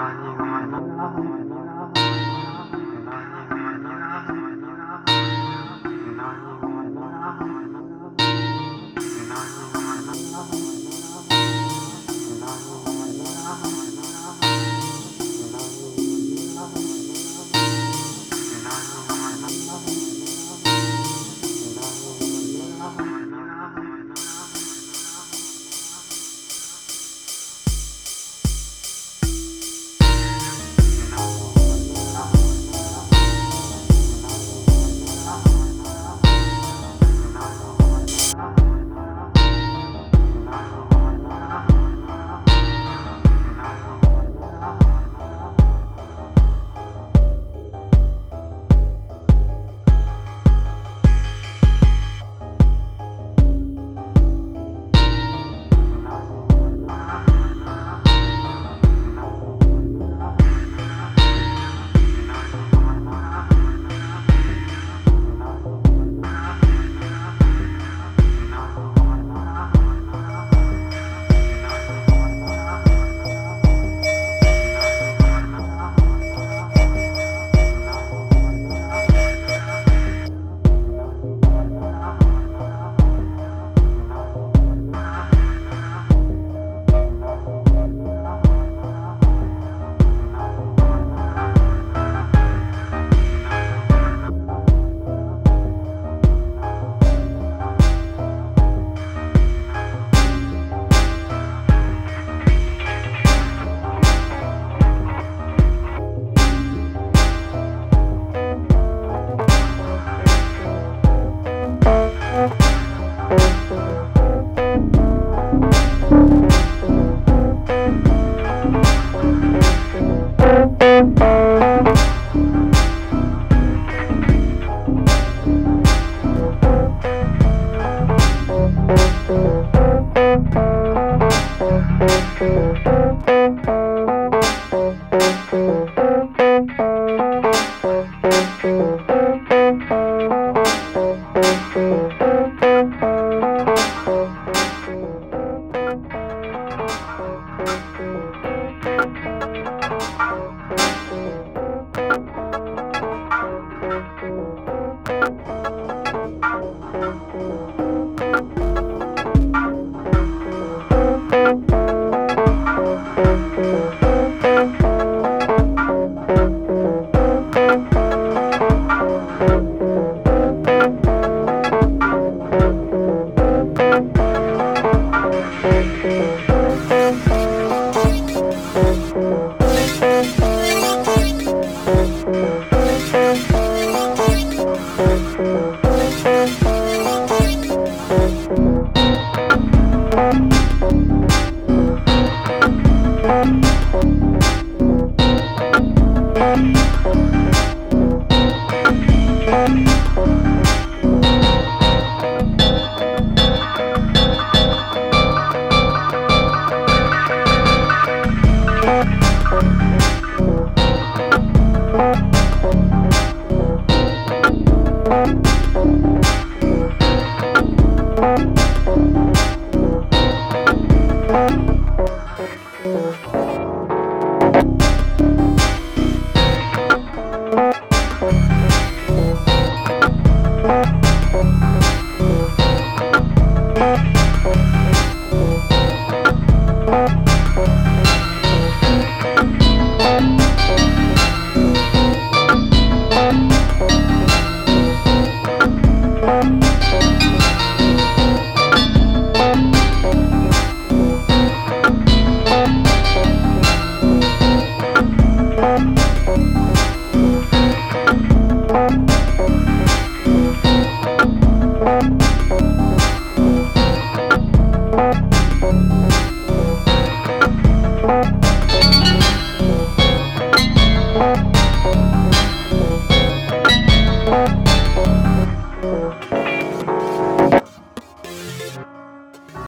啦啦啦啦